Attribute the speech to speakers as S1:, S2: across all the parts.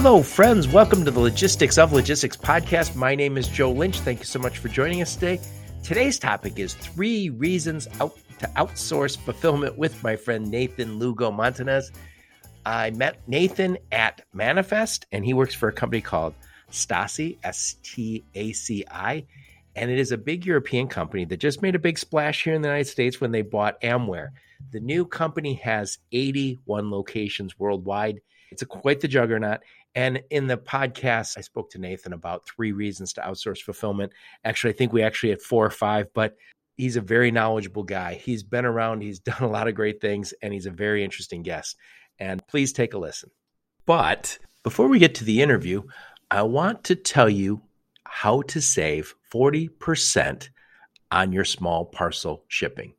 S1: Hello, friends. Welcome to the Logistics of Logistics podcast. My name is Joe Lynch. Thank you so much for joining us today. Today's topic is three reasons out to outsource fulfillment with my friend Nathan Lugo Montanez. I met Nathan at Manifest, and he works for a company called Staci, S T A C I. And it is a big European company that just made a big splash here in the United States when they bought Amware. The new company has 81 locations worldwide. It's a, quite the juggernaut. And in the podcast, I spoke to Nathan about three reasons to outsource fulfillment. Actually, I think we actually had four or five, but he's a very knowledgeable guy. He's been around, he's done a lot of great things, and he's a very interesting guest. And please take a listen. But before we get to the interview, I want to tell you how to save 40% on your small parcel shipping.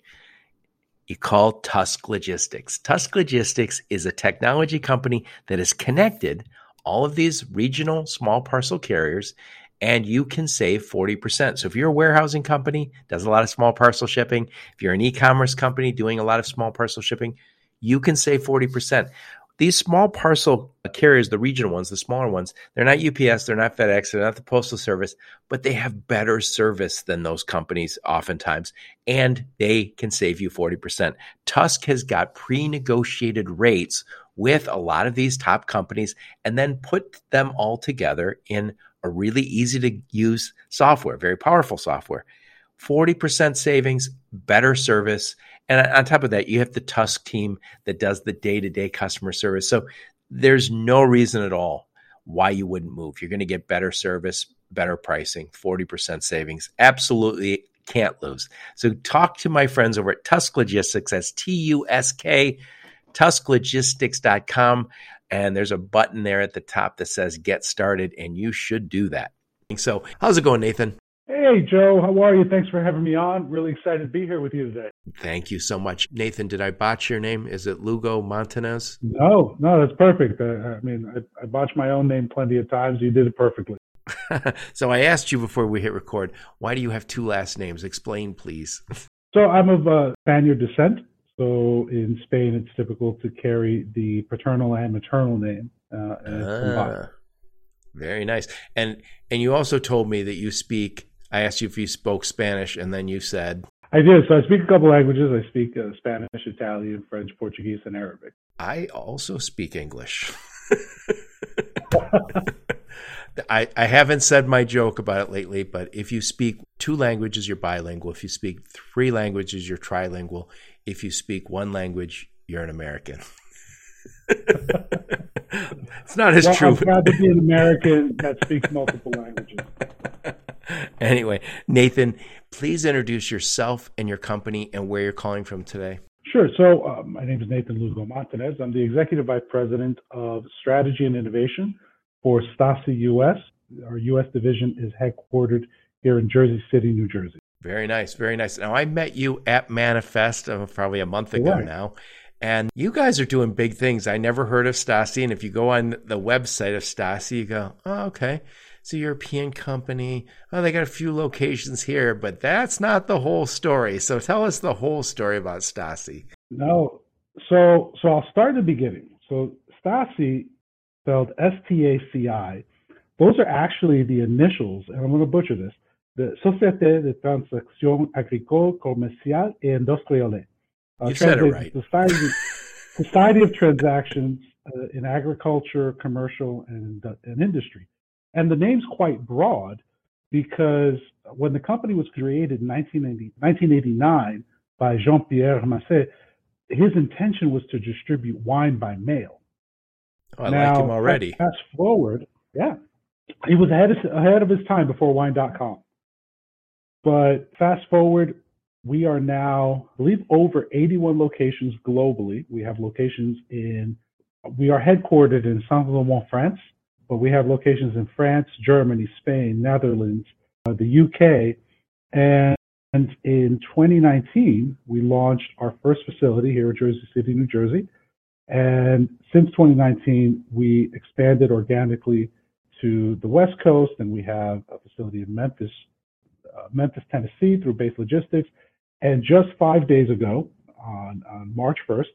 S1: You call Tusk Logistics. Tusk Logistics is a technology company that is connected all of these regional small parcel carriers and you can save 40%. So if you're a warehousing company, does a lot of small parcel shipping, if you're an e-commerce company doing a lot of small parcel shipping, you can save 40%. These small parcel carriers, the regional ones, the smaller ones, they're not UPS, they're not FedEx, they're not the Postal Service, but they have better service than those companies oftentimes, and they can save you 40%. Tusk has got pre negotiated rates with a lot of these top companies and then put them all together in a really easy to use software, very powerful software. 40% savings, better service. And on top of that, you have the Tusk team that does the day to day customer service. So there's no reason at all why you wouldn't move. You're going to get better service, better pricing, 40% savings. Absolutely can't lose. So talk to my friends over at Tusk Logistics. That's T U S K tusklogistics.com. And there's a button there at the top that says get started, and you should do that. So, how's it going, Nathan?
S2: Hey, Joe. How are you? Thanks for having me on. Really excited to be here with you today.
S1: Thank you so much. Nathan, did I botch your name? Is it Lugo Montanez?
S2: No, no, that's perfect. I, I mean, I, I botched my own name plenty of times. You did it perfectly.
S1: so, I asked you before we hit record, why do you have two last names? Explain, please.
S2: So, I'm of uh, Spaniard descent. So in Spain, it's typical to carry the paternal and maternal name. Uh,
S1: ah, very nice. And and you also told me that you speak. I asked you if you spoke Spanish, and then you said
S2: I did. So I speak a couple languages. I speak uh, Spanish, Italian, French, Portuguese, and Arabic.
S1: I also speak English. I, I haven't said my joke about it lately, but if you speak two languages, you're bilingual. If you speak three languages, you're trilingual if you speak one language, you're an American. it's not as well, true.
S2: I'm proud to be an American that speaks multiple languages.
S1: Anyway, Nathan, please introduce yourself and your company and where you're calling from today.
S2: Sure. So, uh, my name is Nathan Lugo Montanez. I'm the Executive Vice President of Strategy and Innovation for Staci US. Our US division is headquartered here in Jersey City, New Jersey.
S1: Very nice, very nice. Now I met you at Manifest uh, probably a month ago right. now, and you guys are doing big things. I never heard of Staci, and if you go on the website of Staci, you go, "Oh, okay, it's a European company. Oh, they got a few locations here, but that's not the whole story." So tell us the whole story about Staci.
S2: No, so so I'll start at the beginning. So Staci, spelled S T A C I, those are actually the initials, and I'm going to butcher this the Société de Transaction Agricole, Commerciale et Industrielle.
S1: Uh, you said it right.
S2: Society, Society of Transactions uh, in Agriculture, Commercial, and, and Industry. And the name's quite broad because when the company was created in 1989 by Jean-Pierre Masset, his intention was to distribute wine by mail.
S1: Oh, I now, like him already.
S2: Fast forward, yeah, he was ahead of, ahead of his time before wine.com. But fast forward, we are now, I believe, over 81 locations globally. We have locations in, we are headquartered in Saint-Romuald, France, but we have locations in France, Germany, Spain, Netherlands, uh, the UK. And, and in 2019, we launched our first facility here in Jersey City, New Jersey. And since 2019, we expanded organically to the West Coast, and we have a facility in Memphis, Memphis, Tennessee through Base Logistics. And just five days ago, on, on March 1st,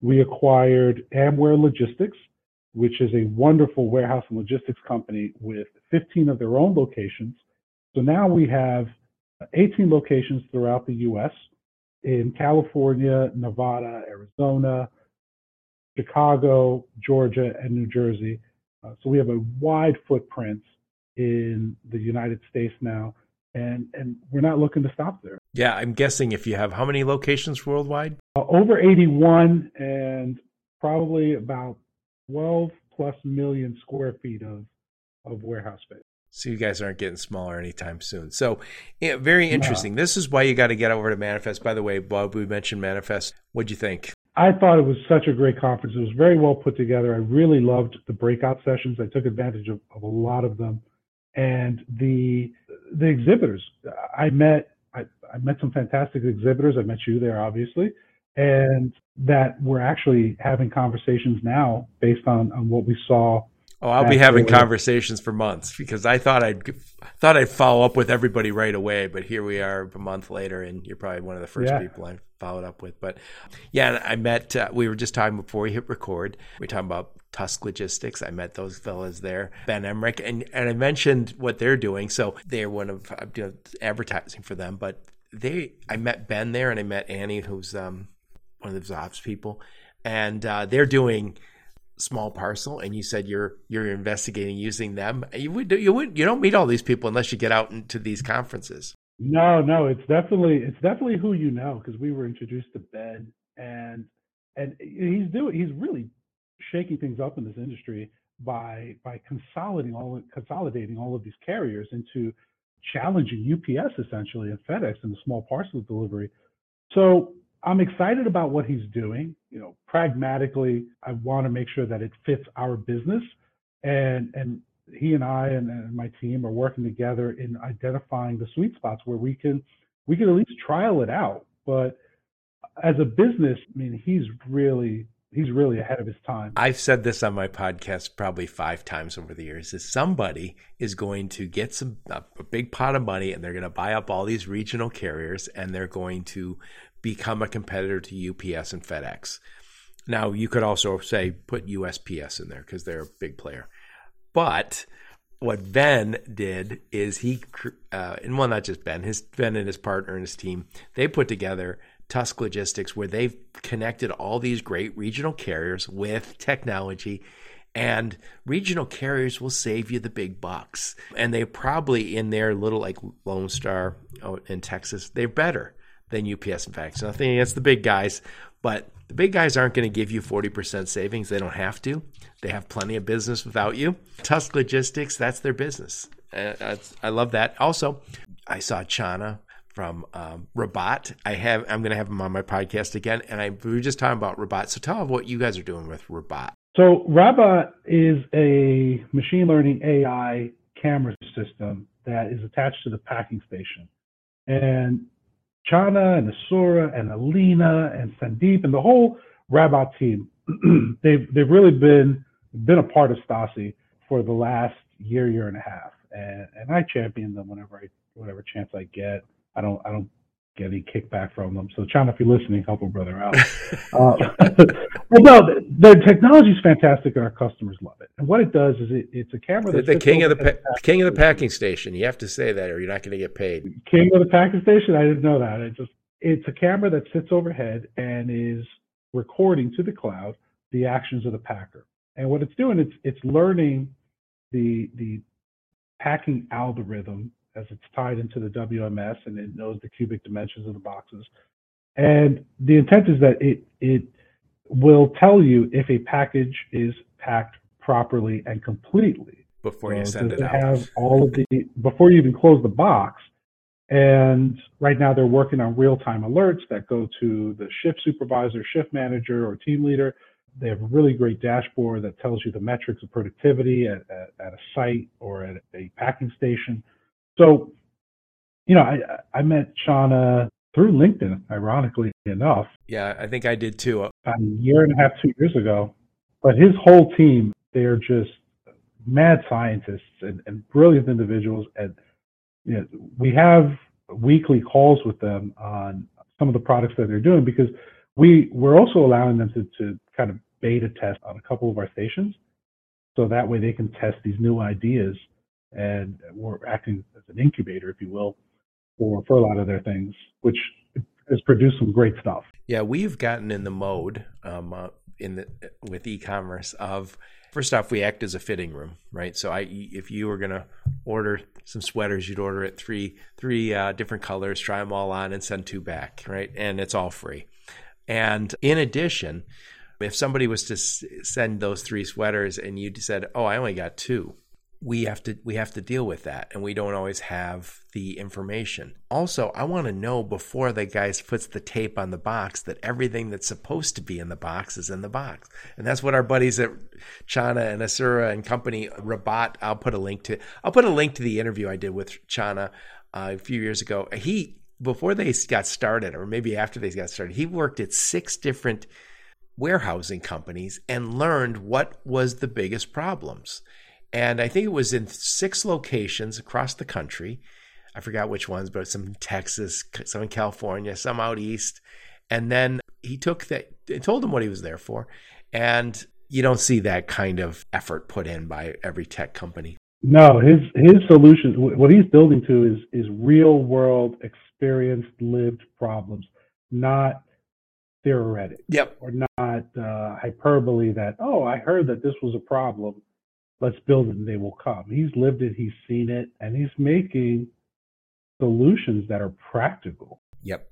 S2: we acquired Amware Logistics, which is a wonderful warehouse and logistics company with 15 of their own locations. So now we have 18 locations throughout the US in California, Nevada, Arizona, Chicago, Georgia, and New Jersey. Uh, so we have a wide footprint in the United States now, and and we're not looking to stop there.
S1: Yeah, I'm guessing if you have how many locations worldwide?
S2: Uh, over 81, and probably about 12 plus million square feet of of warehouse space.
S1: So you guys aren't getting smaller anytime soon. So yeah, very interesting. No. This is why you got to get over to Manifest. By the way, Bob, we mentioned Manifest. What'd you think?
S2: I thought it was such a great conference. It was very well put together. I really loved the breakout sessions. I took advantage of, of a lot of them, and the the exhibitors. I met I, I met some fantastic exhibitors. I met you there, obviously, and that we're actually having conversations now based on on what we saw
S1: Oh, I'll be having conversations for months because I thought I'd thought I'd follow up with everybody right away, but here we are a month later, and you're probably one of the first yeah. people I followed up with. But yeah, I met. Uh, we were just talking before we hit record. We were talking about Tusk Logistics. I met those fellas there, Ben Emmerich, and and I mentioned what they're doing. So they're one of I'm you know, advertising for them, but they I met Ben there, and I met Annie, who's um, one of the ops people, and uh, they're doing small parcel and you said you're you're investigating using them you would you would you don't meet all these people unless you get out into these conferences.
S2: No no it's definitely it's definitely who you know because we were introduced to ben and and he's doing he's really shaking things up in this industry by by consolidating all consolidating all of these carriers into challenging UPS essentially and FedEx in the small parcel delivery. So I'm excited about what he's doing. You know, pragmatically, I want to make sure that it fits our business, and and he and I and, and my team are working together in identifying the sweet spots where we can we can at least trial it out. But as a business, I mean, he's really he's really ahead of his time.
S1: I've said this on my podcast probably five times over the years. Is somebody is going to get some a, a big pot of money and they're going to buy up all these regional carriers and they're going to become a competitor to UPS and FedEx. Now, you could also say put USPS in there because they're a big player. But what Ben did is he, uh, and well, not just Ben, his Ben and his partner and his team, they put together Tusk Logistics, where they've connected all these great regional carriers with technology. And regional carriers will save you the big bucks. And they probably, in their little like Lone Star in Texas, they're better than UPS and FedEx. Nothing against the big guys, but the big guys aren't going to give you 40% savings. They don't have to. They have plenty of business without you. Tusk Logistics, that's their business. Uh, I love that. Also, I saw Chana from um, Rabat. I have. I'm going to have him on my podcast again, and I we were just talking about Rabat. So tell them what you guys are doing with Rabat.
S2: So Rabat is a machine learning AI camera system that is attached to the packing station, and Chana and Asura and Alina and Sandeep and the whole Rabat team. they've they've really been been a part of Staci for the last year, year and a half. And and I champion them whenever I whatever chance I get. I don't I don't any kickback from them. So, Chana, if you're listening, help a brother out. uh, well, no, the, the technology is fantastic, and our customers love it. And what it does is it, it's a camera.
S1: The, the king of the pa- king of the packing station. You have to say that, or you're not going to get paid.
S2: King of the packing station. I didn't know that. It just it's a camera that sits overhead and is recording to the cloud the actions of the packer. And what it's doing, it's it's learning the the packing algorithm as it's tied into the WMS and it knows the cubic dimensions of the boxes. And the intent is that it it will tell you if a package is packed properly and completely
S1: before you send it
S2: out. Have all of the before you even close the box. And right now they're working on real-time alerts that go to the shift supervisor, shift manager, or team leader. They have a really great dashboard that tells you the metrics of productivity at, at, at a site or at a packing station. So, you know, I I met Shauna through LinkedIn, ironically enough.
S1: Yeah, I think I did too.
S2: A year and a half, two years ago. But his whole team, they're just mad scientists and, and brilliant individuals. And you know, we have weekly calls with them on some of the products that they're doing because we we're also allowing them to, to kind of beta test on a couple of our stations. so that way they can test these new ideas and we're acting as an incubator, if you will, for, for a lot of their things, which has produced some great stuff.
S1: Yeah, we've gotten in the mode um, uh, in the with e-commerce of first off, we act as a fitting room, right? So I, if you were going to order some sweaters, you'd order it three three uh, different colors, try them all on, and send two back, right? And it's all free. And in addition, if somebody was to send those three sweaters and you said, "Oh, I only got two, we have to we have to deal with that and we don't always have the information. Also i want to know before the guy puts the tape on the box that everything that's supposed to be in the box is in the box. And that's what our buddies at chana and asura and company rabat i'll put a link to i'll put a link to the interview i did with chana uh, a few years ago. He before they got started or maybe after they got started he worked at six different warehousing companies and learned what was the biggest problems and I think it was in six locations across the country. I forgot which ones, but some in Texas, some in California, some out east. And then he took that, told him what he was there for. And you don't see that kind of effort put in by every tech company.
S2: No, his his solution, what he's building to is is real world experienced lived problems, not theoretic.
S1: Yep.
S2: Or not uh, hyperbole that, oh, I heard that this was a problem let's build it and they will come. He's lived it, he's seen it, and he's making solutions that are practical.
S1: Yep.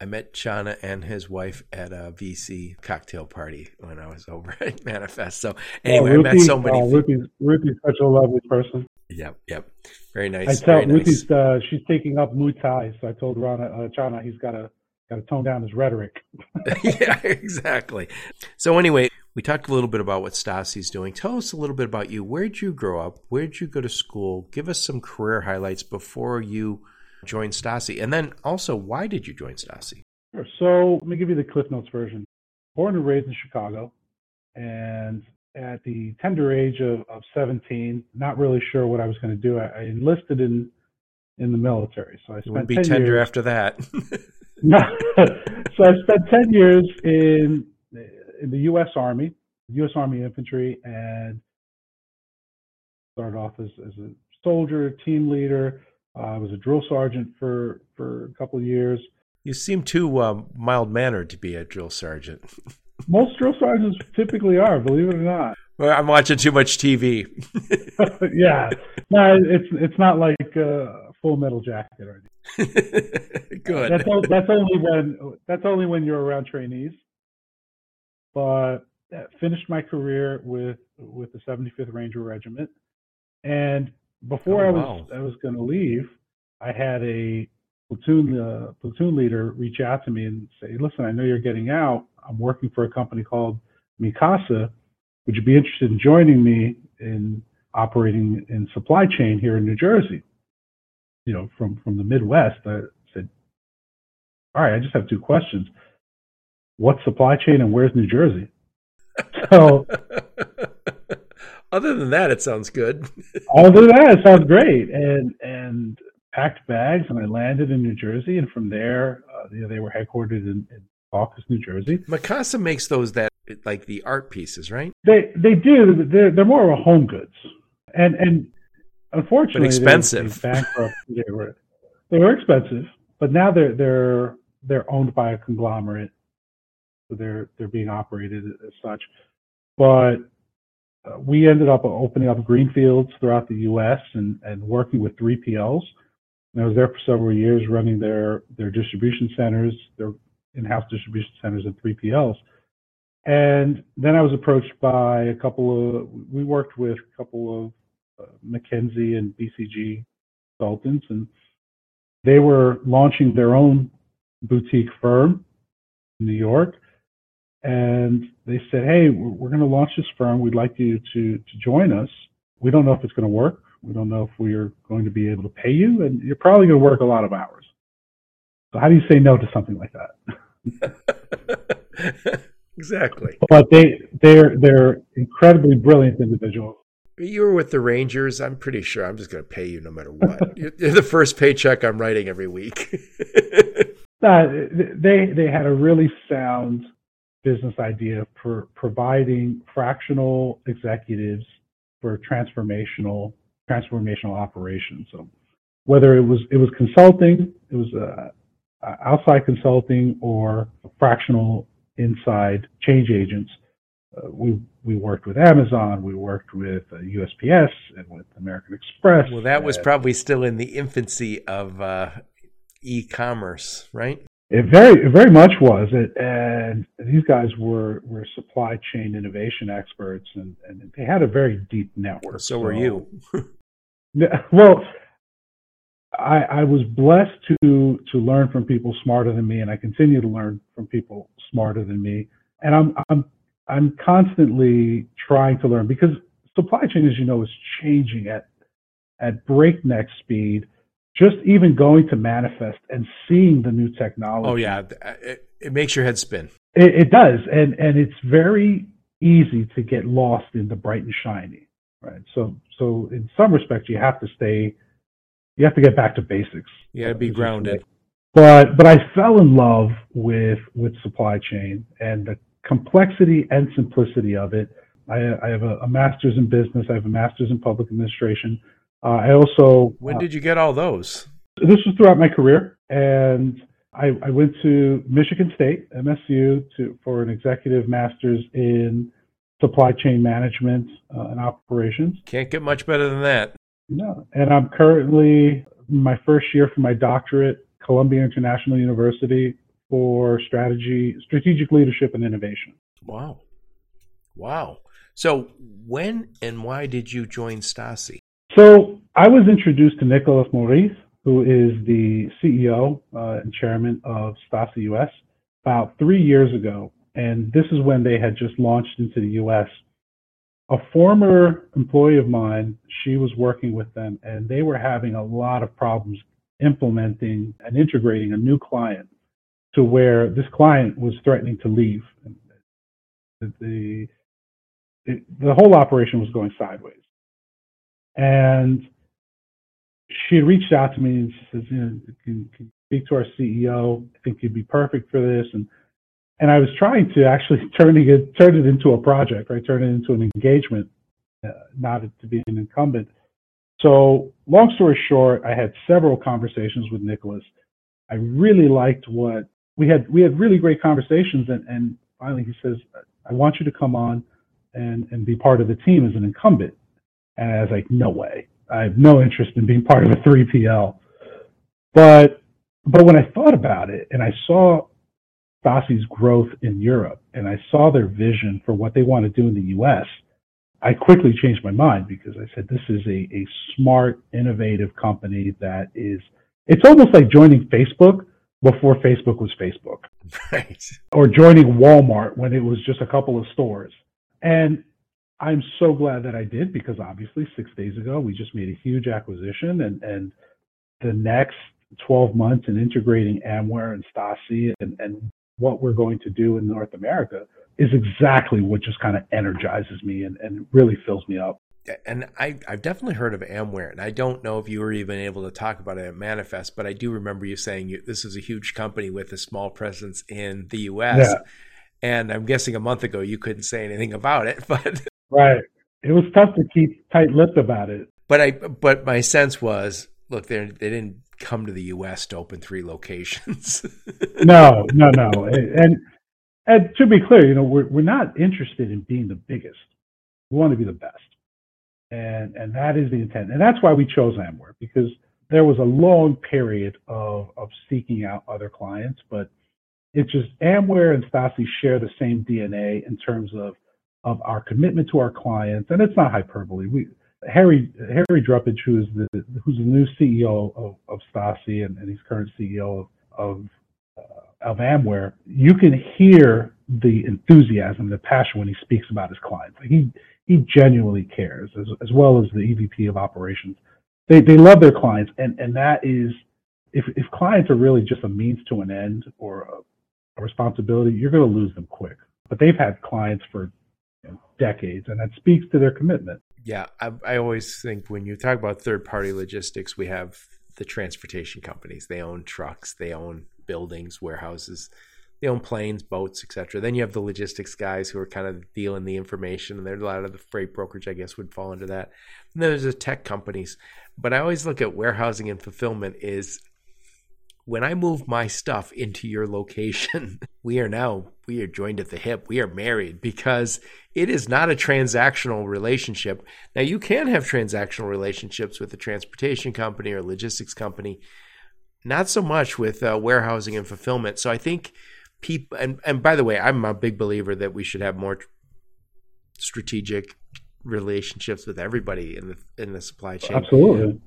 S1: I met Chana and his wife at a VC cocktail party when I was over at Manifest. So anyway, Ruthie, I met so many. Uh,
S2: Ruthie's, Ruthie's such a lovely person.
S1: Yep, yep, very nice.
S2: I tell
S1: Ruthie's
S2: nice. uh, she's taking up Muay Thai, so I told Rana uh, Chana he's got to got to tone down his rhetoric.
S1: yeah, exactly. So anyway, we talked a little bit about what Staci's doing. Tell us a little bit about you. Where'd you grow up? Where'd you go to school? Give us some career highlights before you joined Staci. And then also, why did you join Staci?
S2: Sure. So let me give you the Cliff Notes version. Born and raised in Chicago, and at the tender age of, of 17, not really sure what I was going to do. I, I, enlisted in in the military, so I spent. Would
S1: be tender
S2: years,
S1: after that.
S2: so I spent 10 years in in the U.S. Army, U.S. Army Infantry, and started off as, as a soldier, team leader. Uh, I was a drill sergeant for for a couple of years.
S1: You seem too um, mild mannered to be a drill sergeant.
S2: Most drill sergeants typically are, believe it or not.
S1: Well, I'm watching too much TV.
S2: yeah, no, it's it's not like uh, Full Metal Jacket or
S1: anything. Good.
S2: That's, that's only when that's only when you're around trainees but uh, finished my career with with the 75th Ranger Regiment. And before oh, I was wow. I was going to leave, I had a platoon uh, platoon leader reach out to me and say, "Listen, I know you're getting out. I'm working for a company called Mikasa. Would you be interested in joining me in operating in supply chain here in New Jersey?" You know, from from the Midwest. I said, "All right, I just have two questions what supply chain and where's New Jersey? So,
S1: other than that, it sounds good.
S2: other than that, it sounds great. And and packed bags, and I landed in New Jersey. And from there, uh, you know, they were headquartered in, in Secaucus, New Jersey.
S1: Mikasa makes those that like the art pieces, right?
S2: They they do. They're they're more of a home goods, and and unfortunately,
S1: but expensive.
S2: They, they, they were they were expensive, but now they're they're they're owned by a conglomerate so they're they're being operated as such. But uh, we ended up opening up greenfields throughout the U.S. and and working with 3PLs. And I was there for several years, running their their distribution centers, their in-house distribution centers and 3PLs. And then I was approached by a couple of we worked with a couple of uh, McKinsey and BCG consultants, and they were launching their own boutique firm in New York and they said, "Hey, we're going to launch this firm. We'd like you to to join us. We don't know if it's going to work. We don't know if we are going to be able to pay you, and you're probably going to work a lot of hours. So how do you say no to something like
S1: that?" exactly.
S2: But they they're they're incredibly brilliant individuals.
S1: You were with the Rangers. I'm pretty sure I'm just going to pay you no matter what. you're the first paycheck I'm writing every week.
S2: uh, they they had a really sound business idea for providing fractional executives for transformational transformational operations. So whether it was it was consulting, it was uh, outside consulting or fractional inside change agents. Uh, we we worked with Amazon, we worked with uh, USPS and with American Express.
S1: Well, that was probably still in the infancy of uh, e-commerce, right?
S2: It very it very much was. It, and these guys were were supply chain innovation experts, and, and they had a very deep network.
S1: So, so were you.
S2: well, I, I was blessed to to learn from people smarter than me, and I continue to learn from people smarter than me. And I'm I'm I'm constantly trying to learn because supply chain, as you know, is changing at at breakneck speed. Just even going to manifest and seeing the new technology.
S1: Oh yeah, uh, it, it makes your head spin.
S2: It, it does, and and it's very easy to get lost in the bright and shiny, right? So so in some respects, you have to stay you have to get back to basics.
S1: You got to be grounded.
S2: But but I fell in love with with supply chain and the complexity and simplicity of it. I, I have a, a, master's in business. I have a master's in public administration. Uh, I also.
S1: When uh, did you get all those?
S2: This was throughout my career, and I, I went to Michigan State MSU to for an executive master's in supply chain management uh, and operations.
S1: Can't get much better than that.
S2: No, and I'm currently my first year for my doctorate, Columbia International University for strategy, strategic leadership and innovation.
S1: Wow. Wow. So when and why did you join Staci?
S2: So I was introduced to Nicolas Maurice, who is the CEO uh, and chairman of Staci US, about three years ago. And this is when they had just launched into the US a former employee of mine, she was working with them and they were having a lot of problems implementing and integrating a new client to where this client was threatening to leave. The, the, the whole operation was going sideways. And she reached out to me and she says, you know, can, can speak to our CEO? I think you'd be perfect for this. And and I was trying to actually turning it turn it into a project, right? Turn it into an engagement, uh, not to be an incumbent. So, long story short, I had several conversations with Nicholas. I really liked what we had. We had really great conversations, and, and finally he says, "I want you to come on and and be part of the team as an incumbent." And I was like, "No way! I have no interest in being part of a 3PL." But but when I thought about it, and I saw Staci's growth in Europe and I saw their vision for what they want to do in the US, I quickly changed my mind because I said, this is a, a smart, innovative company that is, it's almost like joining Facebook before Facebook was Facebook.
S1: Right.
S2: Or joining Walmart when it was just a couple of stores. And I'm so glad that I did because obviously six days ago we just made a huge acquisition and, and the next 12 months in integrating Amware and Staci and, and what we're going to do in North America is exactly what just kind of energizes me and, and really fills me up.
S1: And I, I've definitely heard of Amware, and I don't know if you were even able to talk about it at Manifest, but I do remember you saying you, this is a huge company with a small presence in the U.S. Yeah. And I'm guessing a month ago you couldn't say anything about it, but
S2: right, it was tough to keep tight-lipped about it.
S1: But I, but my sense was, look, they they didn't come to the U.S. to open three locations.
S2: no, no, no. And and to be clear, you know, we're we're not interested in being the biggest. We want to be the best, and and that is the intent, and that's why we chose Amware because there was a long period of of seeking out other clients, but it's just Amware and Staci share the same DNA in terms of of our commitment to our clients, and it's not hyperbole. We Harry Harry Drajpuch, who is the who's the new CEO of, of Staci and, and he's current CEO of of, uh, of Amware, you can hear the enthusiasm, the passion when he speaks about his clients. He he genuinely cares, as as well as the EVP of operations. They they love their clients, and and that is if if clients are really just a means to an end or a, a responsibility, you're going to lose them quick. But they've had clients for decades, and that speaks to their commitment
S1: yeah, I, I always think when you talk about third party logistics, we have the transportation companies. They own trucks, they own buildings, warehouses. they own planes, boats, etc. Then you have the logistics guys who are kind of dealing the information, and there's a lot of the freight brokerage, I guess, would fall into that. And then there's the tech companies. But I always look at warehousing and fulfillment is when I move my stuff into your location, we are now we are joined at the hip. We are married because it is not a transactional relationship. Now you can have transactional relationships with a transportation company or logistics company, not so much with uh, warehousing and fulfillment. So I think people and and by the way, I'm a big believer that we should have more strategic relationships with everybody in the in the supply chain.
S2: Absolutely.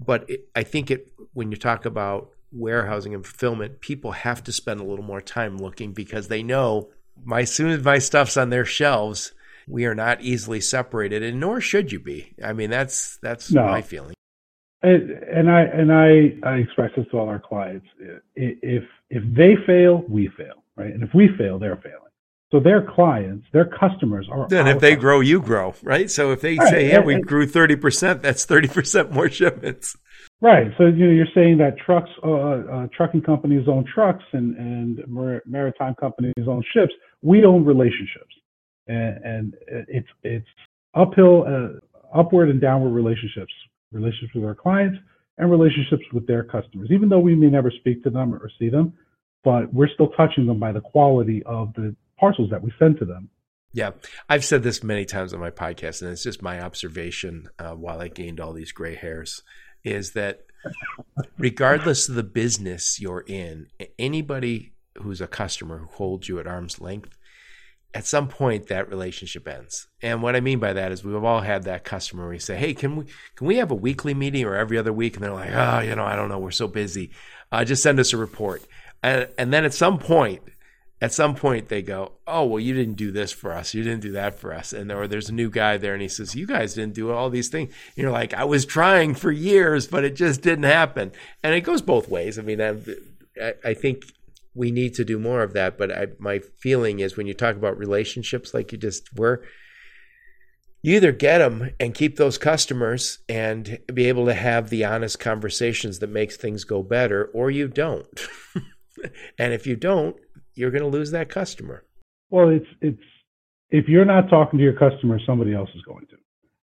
S1: But it, I think it when you talk about warehousing and fulfillment, people have to spend a little more time looking because they know my soon as my stuff's on their shelves, we are not easily separated, and nor should you be. I mean, that's that's no. my feeling.
S2: And, and I and I, I express this to all our clients. If if they fail, we fail, right? And if we fail, they're failing. So their clients, their customers are.
S1: Then if they customers. grow, you grow, right? So if they right. say, "Yeah, and, we grew thirty percent," that's thirty percent more shipments.
S2: Right. So you know, you're saying that trucks, uh, uh, trucking companies own trucks, and and maritime companies own ships. We own relationships, and, and it's it's uphill, uh, upward and downward relationships, relationships with our clients and relationships with their customers. Even though we may never speak to them or see them, but we're still touching them by the quality of the parcels that we send to them.
S1: Yeah, I've said this many times on my podcast, and it's just my observation uh, while I gained all these gray hairs is that regardless of the business you're in, anybody who's a customer who holds you at arm's length, at some point that relationship ends. And what I mean by that is we've all had that customer where we say, "Hey, can we can we have a weekly meeting or every other week?" And they're like, "Oh, you know, I don't know, we're so busy. Uh, just send us a report." And, and then at some point, at some point they go, "Oh, well, you didn't do this for us. You didn't do that for us." And or there's a new guy there, and he says, "You guys didn't do all these things." And you're like, "I was trying for years, but it just didn't happen." And it goes both ways. I mean, I, I think we need to do more of that. But I, my feeling is when you talk about relationships, like you just were, you either get them and keep those customers and be able to have the honest conversations that makes things go better, or you don't. and if you don't, you're going to lose that customer.
S2: Well, it's it's if you're not talking to your customer, somebody else is going to.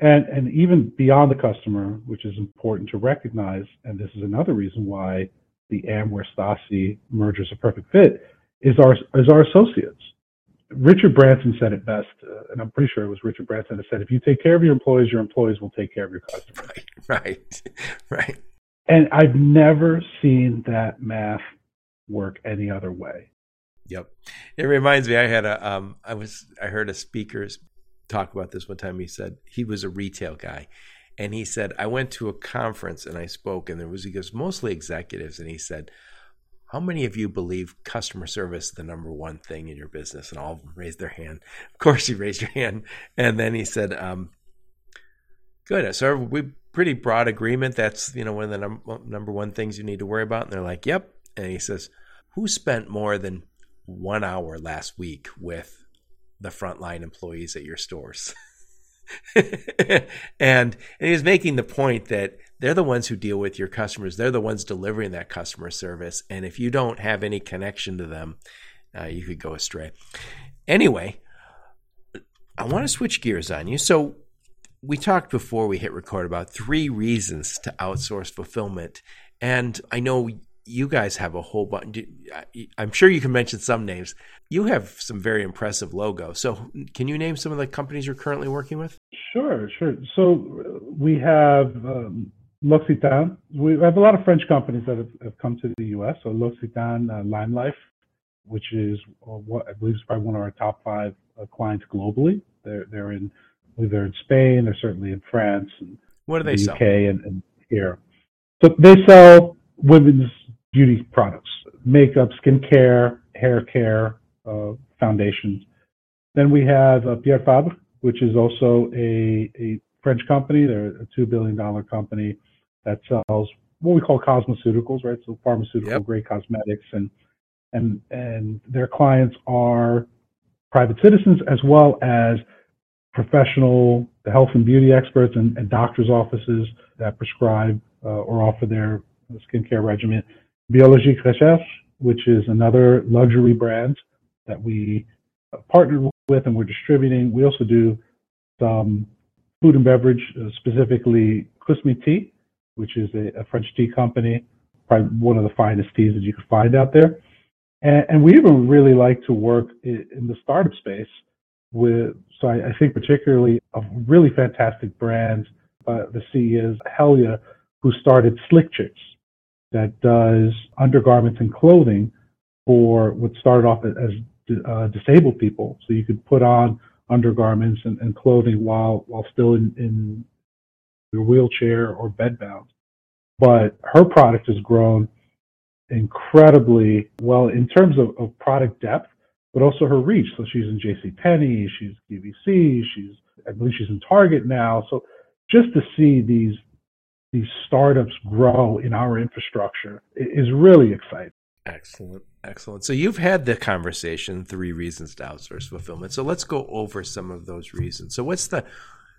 S2: And and even beyond the customer, which is important to recognize, and this is another reason why the Amware Staci merger is a perfect fit, is our is our associates. Richard Branson said it best, uh, and I'm pretty sure it was Richard Branson that said, "If you take care of your employees, your employees will take care of your customers."
S1: Right, right, right.
S2: And I've never seen that math work any other way.
S1: Yep. It reminds me. I had a. Um, I was. I heard a speaker talk about this one time. He said he was a retail guy, and he said I went to a conference and I spoke, and there was he goes mostly executives, and he said, "How many of you believe customer service is the number one thing in your business?" And all of them raised their hand. Of course, you raised your hand, and then he said, um, "Good." So we pretty broad agreement. That's you know one of the num- number one things you need to worry about. And they're like, "Yep." And he says, "Who spent more than one hour last week with the frontline employees at your stores. and, and he was making the point that they're the ones who deal with your customers. They're the ones delivering that customer service. And if you don't have any connection to them, uh, you could go astray. Anyway, I want to switch gears on you. So, we talked before we hit record about three reasons to outsource fulfillment. And I know you guys have a whole bunch. I'm sure you can mention some names. You have some very impressive logos. So, can you name some of the companies you're currently working with?
S2: Sure, sure. So, we have um, L'Occitane. We have a lot of French companies that have, have come to the U.S. So, L'Occitane, uh, Lime Life, which is uh, what I believe is probably one of our top five uh, clients globally. They're they're in, they're in Spain. They're certainly in France and
S1: what do they the
S2: sell? UK and, and here. So they sell women's beauty products, makeup, skincare, hair care, uh, foundations. Then we have uh, Pierre Fabre, which is also a, a French company. They're a $2 billion company that sells what we call cosmeceuticals, right? So pharmaceutical yep. grade cosmetics and, and, and their clients are private citizens as well as professional health and beauty experts and, and doctors' offices that prescribe uh, or offer their skincare regimen Biologique Recherche, which is another luxury brand that we partnered with and we're distributing. We also do some food and beverage, uh, specifically Tea, which is a, a, French tea company, probably one of the finest teas that you can find out there. And, and we even really like to work in, in the startup space with, so I, I, think particularly a really fantastic brand. Uh, the CEO is Helia, who started Slick Chicks, that does undergarments and clothing for what started off as uh, disabled people. So you could put on undergarments and, and clothing while while still in, in your wheelchair or bedbound. But her product has grown incredibly well in terms of, of product depth, but also her reach. So she's in J.C. Penney, she's QVC, she's I believe she's in Target now. So just to see these these startups grow in our infrastructure is really exciting.
S1: Excellent. Excellent. So you've had the conversation, three reasons to outsource fulfillment. So let's go over some of those reasons. So what's the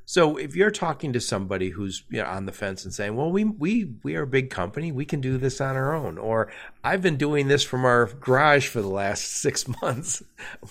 S1: so if you're talking to somebody who's you know, on the fence and saying, "Well, we we we are a big company, we can do this on our own," or "I've been doing this from our garage for the last six months,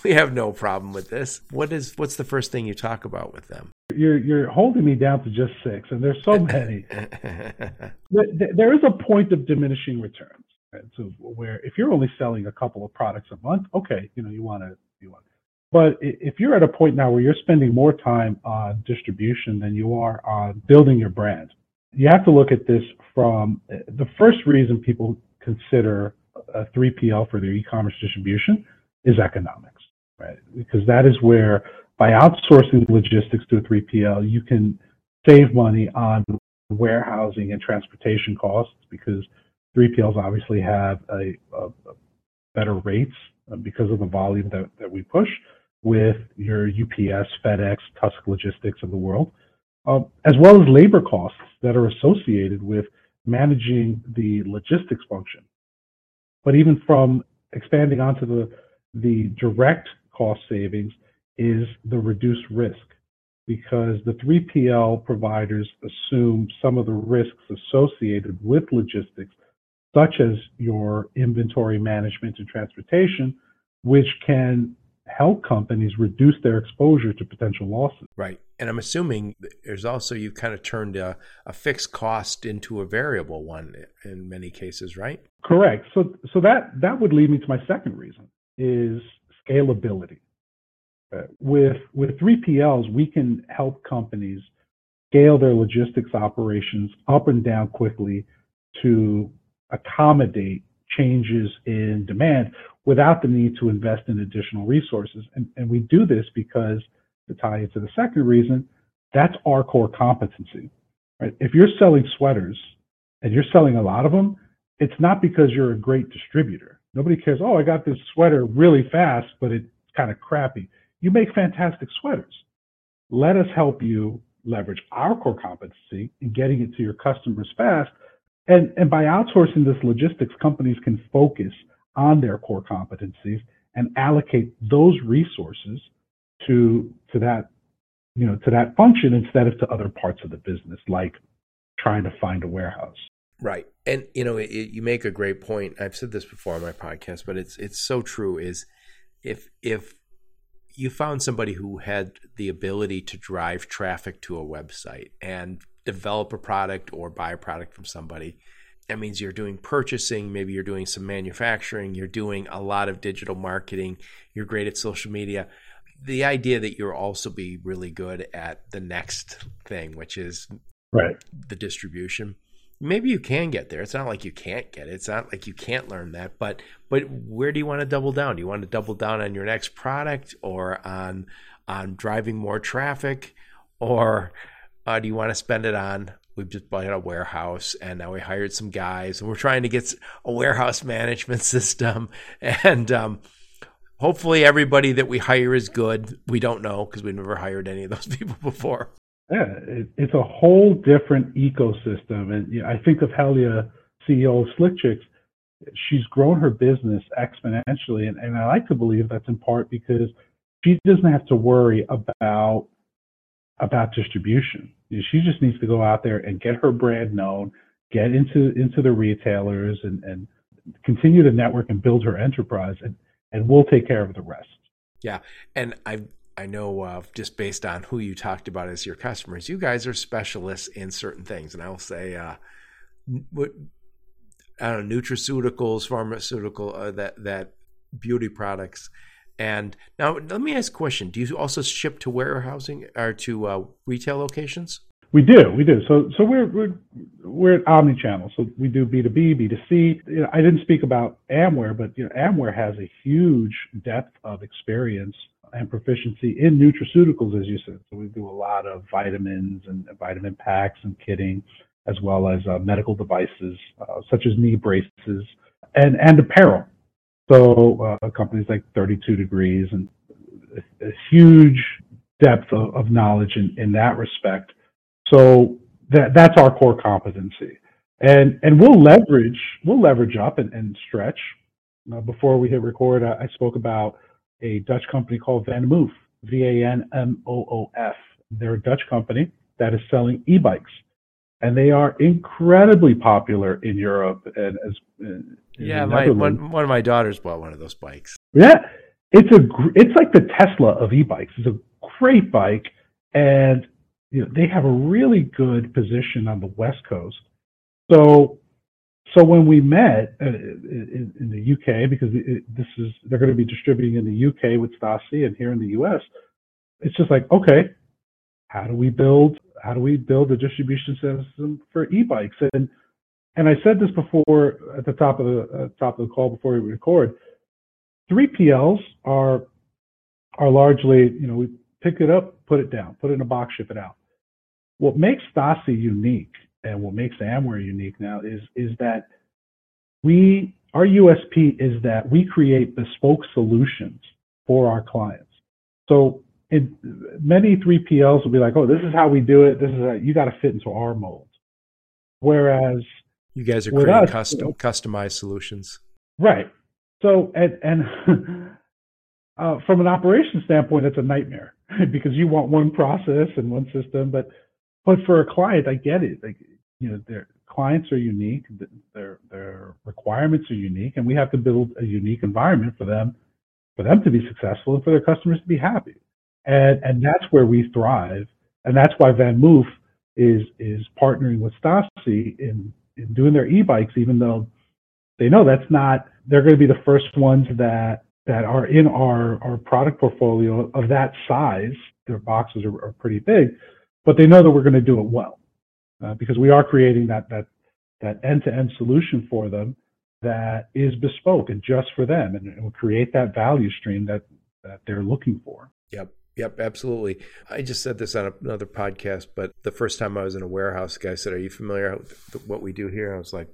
S1: we have no problem with this," what is what's the first thing you talk about with them?
S2: You're you're holding me down to just six, and there's so many. there is a point of diminishing returns. Right? So where if you're only selling a couple of products a month, okay, you know you want to you want but if you're at a point now where you're spending more time on distribution than you are on building your brand, you have to look at this from uh, the first reason people consider a 3PL for their e-commerce distribution is economics, right? Because that is where by outsourcing logistics to a 3PL, you can save money on warehousing and transportation costs because 3PLs obviously have a, a, a better rates because of the volume that, that we push with your UPS, FedEx, Tusk Logistics of the world, uh, as well as labor costs that are associated with managing the logistics function. But even from expanding onto the, the direct cost savings is the reduced risk because the 3PL providers assume some of the risks associated with logistics, such as your inventory management and transportation, which can help companies reduce their exposure to potential losses.
S1: Right. And I'm assuming there's also you've kind of turned a, a, fixed cost into a variable one in many cases, right?
S2: Correct. So so that that would lead me to my second reason is scalability. With with 3PLs, we can help companies scale their logistics operations up and down quickly to accommodate changes in demand without the need to invest in additional resources. And, we do this because, to tie it to the second reason, that's our core competency. Right? If you're selling sweaters and you're selling a lot of them, it's not because you're a great distributor. Nobody cares, oh, I got this sweater really fast, but it's kind of crappy. You make fantastic sweaters. Let us help you leverage our core competency in getting it to your customers fast. And, and by outsourcing this logistics, companies can focus on their core competencies and allocate those resources to to that you know to that function instead of to other parts of the business like trying to find a warehouse
S1: right and you know it, you make a great point i've said this before on my podcast but it's it's so true is if if you found somebody who had the ability to drive traffic to a website and develop a product or buy a product from somebody that means you're doing purchasing, maybe you're doing some manufacturing, you're doing a lot of digital marketing, you're great at social media. The idea that you'll also be really good at the next thing, which is
S2: right
S1: the distribution. Maybe you can get there. It's not like you can't get it. It's not like you can't learn that. But but where do you want to double down? Do you want to double down on your next product or on on driving more traffic, or uh, do you want to spend it on we've just bought a warehouse and now we hired some guys and we're trying to get a warehouse management system and um, hopefully everybody that we hire is good we don't know because we've never hired any of those people before
S2: yeah it, it's a whole different ecosystem. And you know, i think of helia ceo of slick chicks. She's grown her business exponentially and, and i like to believe that's in part because she doesn't have to worry about about distribution. She just needs to go out there and get her brand known, get into into the retailers and, and continue to network and build her enterprise, and and we'll take care of the rest.
S1: Yeah, and I I know just based on who you talked about as your customers, you guys are specialists in certain things, and I will say, uh, what I don't know, nutraceuticals, pharmaceutical, uh, that that beauty products. And now, let me ask a question: Do you also ship to warehousing or to uh, retail locations?
S2: We do, we do. So, so we're we're we're omni-channel. So we do B two B, B two C. I didn't speak about Amware, but you know, Amware has a huge depth of experience and proficiency in nutraceuticals, as you said. So we do a lot of vitamins and vitamin packs and kitting, as well as uh, medical devices uh, such as knee braces and and apparel. So uh, companies like 32 Degrees and a, a huge depth of, of knowledge in, in that respect. So that that's our core competency, and and we'll leverage we'll leverage up and, and stretch. Before we hit record, I, I, spoke about a Dutch company called VanMoof, V A N M O O F. They're a Dutch company that is selling e-bikes, and they are incredibly popular in Europe and as uh, in
S1: yeah, my one, one of my daughters bought one of those bikes.
S2: Yeah, it's a it's like the Tesla of e-bikes. It's a great bike, and you know, they have a really good position on the West Coast. So, so when we met uh, in, the UK, because this is they're going to be distributing in the UK with Staci and here in the US, it's just like okay, how do we build how do we build a distribution system for e-bikes? And and I said this before at the top of the uh, top of the call before we record. 3PLs are are largely, you know, we pick it up, put it down, put it in a box, ship it out. What makes Staci unique and what makes Amware unique now is is that we our USP is that we create bespoke solutions for our clients. So in, many 3PLs will be like, oh, this is how we do it. This is how, you got to fit into our mold. Whereas
S1: you guys are creating us, custom, you know, customized solutions,
S2: right? So and and uh, from an operations standpoint, it's a nightmare because you want one process and one system, but but for a client, I get it. Like you know, their clients are unique, their their requirements are unique, and we have to build a unique environment for them, for them to be successful and for their customers to be happy. And and that's where we thrive, and that's why VanMoof is is partnering with Staci in in doing their e-bikes, even though they know that's not they're going to be the first ones that that are in our our product portfolio of that size. Their boxes are, are pretty big, but they know that we're going to do it well uh, because we are creating that that that end-to-end solution for them that is bespoke and just for them, and, and will create that value stream that that they're looking for.
S1: Yep. Yep, absolutely. I just said this on another podcast, but the first time I was in a warehouse, the guy said, "Are you familiar with what we do here?" I was like,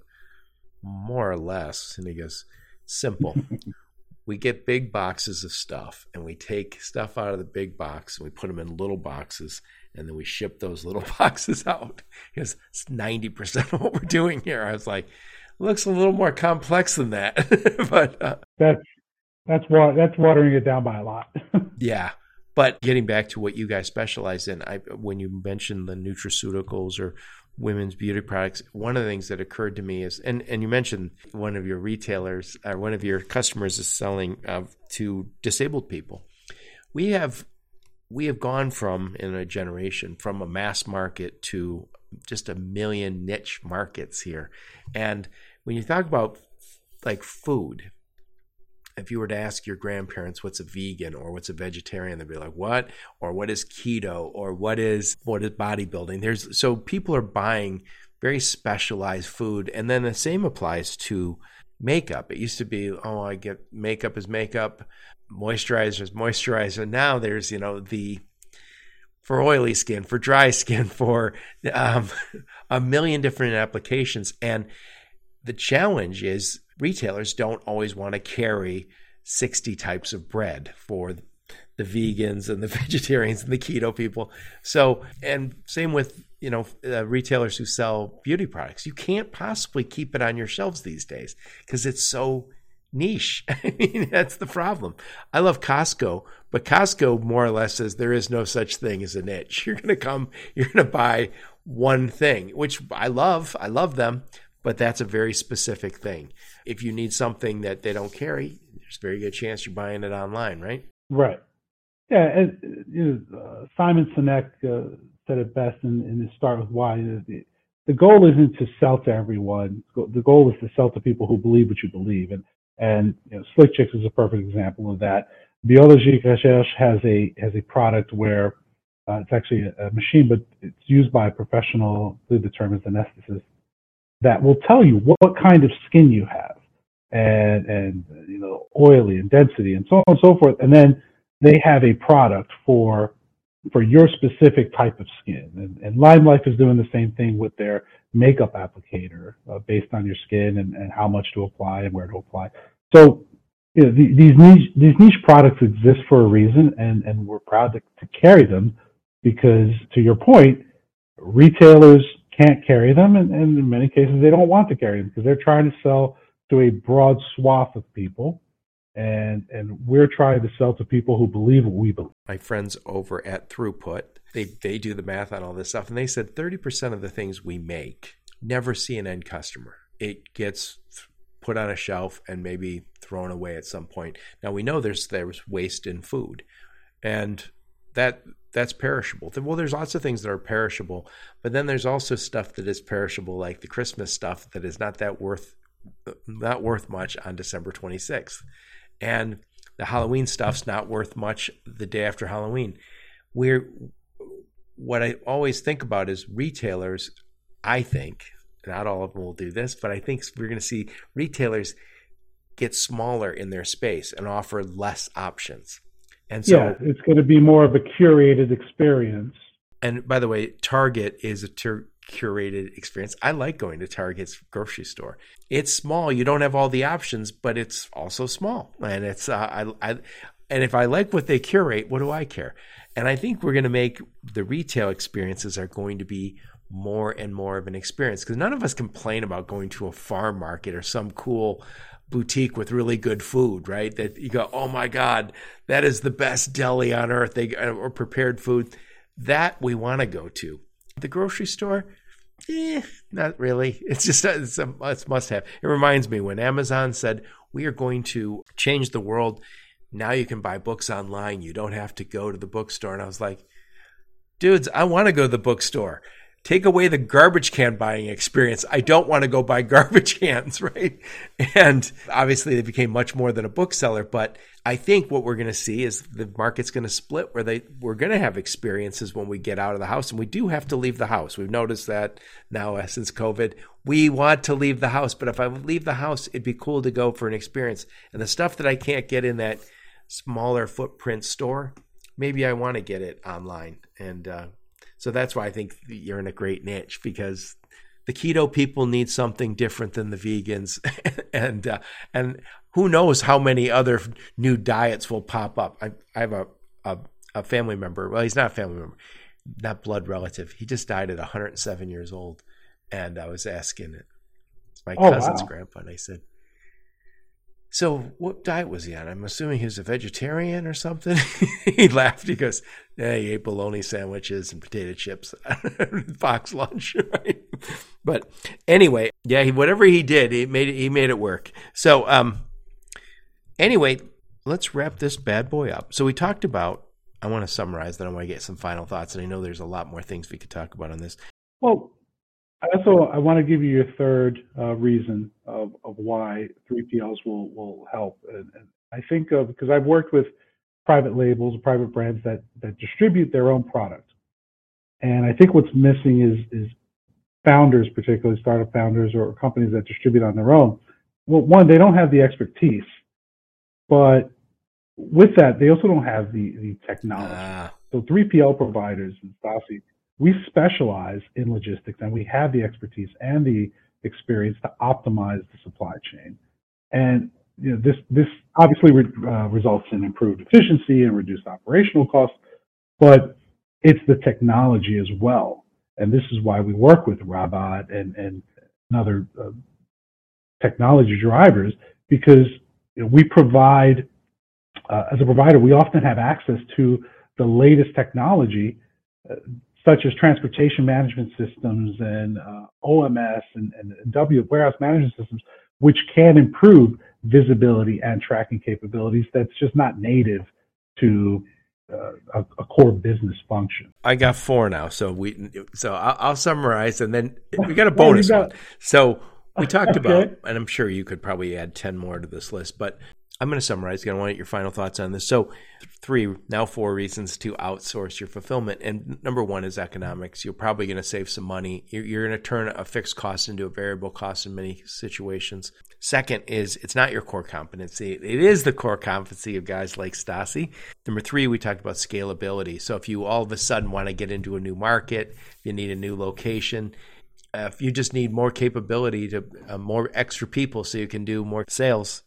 S1: "More or less," and he goes, "Simple we get big boxes of stuff and we take stuff out of the big box and we put them in little boxes and then we ship those little boxes out because it's 90% of what we're doing here. I was like, looks a little more complex than that. but uh,
S2: that's, that's, wa- that's watering it down by a lot.
S1: yeah. But getting back to what you guys specialize in, I, when you mentioned the nutraceuticals or women's beauty products, one of the things that occurred to me is, and, and you mentioned one of your retailers or one of your customers is selling uh, to disabled people. We have we have gone from in a generation from a mass market to just a million niche markets here, and when you talk about like food, if you were to ask your grandparents what's a vegan or what's a vegetarian, they'd be like, "What?" or "What is keto?" or "What is what is bodybuilding?" There's so people are buying very specialized food, and then the same applies to makeup. It used to be, "Oh, I get makeup is makeup, moisturizer is moisturizer." Now there's you know the for oily skin, for dry skin, for um, a million different applications, and the challenge is retailers don't always want to carry 60 types of bread for the vegans and the vegetarians and the keto people. So, and same with, you know, uh, retailers who sell beauty products. You can't possibly keep it on your shelves these days because it's so niche. I mean, that's the problem. I love Costco, but Costco more or less says there is no such thing as a niche. You're going to come, you're going to buy one thing, which I love. I love them, but that's a very specific thing. If you need something that they don't carry, there's very good chance you're buying it online, right?
S2: Right. Yeah. And, you know, uh, Simon Sinek uh, said it best in, in his Start with Why. The, the goal isn't to sell to everyone. The goal is to sell to people who believe what you believe. And, and you know, Slick Chicks is a perfect example of that. Biologique Recherche has a has a product where uh, it's actually a, a, machine, but it's used by a professional, the term is anesthetist, that will tell you what, what kind of skin you have, and and you know oily and density and so on and so forth. And then they have a product for for your specific type of skin. And, and LimeLife is doing the same thing with their makeup applicator uh, based on your skin and, and how much to apply and where to apply. So you know, the, these niche these niche products exist for a reason, and and we're proud to, to carry them because, to your point, retailers can't carry them, and, and in many cases they don't want to carry them because they're trying to sell to a broad swath of people and and we're trying to sell to people who believe what we believe.
S1: My friends over at Throughput, they they do the math on all this stuff, and they said 30% of the things we make never see an end customer. It gets put on a shelf and maybe thrown away at some point. Now we know there's there's waste in food, and that that's perishable. Well, there's lots of things that are perishable, but then there's also stuff that is perishable, like the Christmas stuff that is not that worth not worth much on December 26th and the Halloween stuff's not worth much the day after Halloween. We're what I always think about is retailers. I think not all of them will do this, but I think we're going to see retailers get smaller in their space and offer less options. And so,
S2: yeah, it's going to be more of a curated experience.
S1: And by the way, Target is a ter- curated experience. I like going to Target's grocery store. It's small. You don't have all the options, but it's also small. And it's uh, I, I and if I like what they curate, what do I care? And I think we're going to make the retail experiences are going to be more and more of an experience because none of us complain about going to a farm market or some cool boutique with really good food, right? That you go, oh my God, that is the best deli on earth. They or prepared food that we want to go to. The grocery store, eh, not really. It's just it's a, it's must have. It reminds me when Amazon said we are going to change the world. Now you can buy books online. You don't have to go to the bookstore. And I was like, dudes, I want to go to the bookstore take away the garbage can buying experience. I don't want to go buy garbage cans, right? And obviously, they became much more than a bookseller. But I think what we're going to see is the market's going to split where they we're going to have experiences when we get out of the house, and we do have to leave the house. We've noticed that now uh, since COVID. We want to leave the house, but if I would leave the house, it'd be cool to go for an experience. And the stuff that I can't get in that smaller footprint store, maybe I want to get it online and. Uh, so that's why I think you're in a great niche because the keto people need something different than the vegans, and uh, and who knows how many other new diets will pop up. I, I have a, a, a family member. Well, he's not a family member, not blood relative. He just died at 107 years old, and I was asking it. It's my oh, cousin's wow. grandpa, and I said, so, what diet was he on? I'm assuming he was a vegetarian or something. he laughed. He goes, "Yeah, he ate bologna sandwiches and potato chips, box lunch." Right? But anyway, yeah, he, whatever he did, he made it. He made it work. So, um, anyway, let's wrap this bad boy up. So we talked about. I want to summarize. Then I want to get some final thoughts, and I know there's a lot more things we could talk about on this.
S2: Well, also, I want to give you your third uh, reason of, of why 3PLs will, will help. And, and I think of, because I've worked with private labels, private brands that, that distribute their own product. And I think what's missing is, is founders, particularly startup founders or companies that distribute on their own. Well, one, they don't have the expertise, but with that, they also don't have the, the technology. Ah. So 3PL providers and Staci, we specialize in logistics and we have the expertise and the experience to optimize the supply chain. And you know, this this obviously re, uh, results in improved efficiency and reduced operational costs, but it's the technology as well. And this is why we work with Rabat and and other uh, technology drivers because you know, we provide uh, as a provider we often have access to the latest technology uh,
S3: such as transportation management systems and uh, OMS and, and W warehouse management systems, which can improve visibility and tracking capabilities. That's just not native to uh, a, a, core business function.
S1: I got four now, so we so I'll, I'll summarize, and then we got a bonus got, one. So we talked okay. about, and I'm sure you could probably add ten more to this list, but I'm going to summarize. Again, I want your final thoughts on this. So, three, now four reasons to outsource your fulfillment. And number one is economics. You're probably going to save some money. You're, you're going to turn a fixed cost into a variable cost in many situations. Second is it's not your core competency. It is the core competency of guys like Staci. Number three, we talked about scalability. So if you all of a sudden want to get into a new market, you need a new location, uh, if you just need more capability to uh, more extra people so you can do more sales,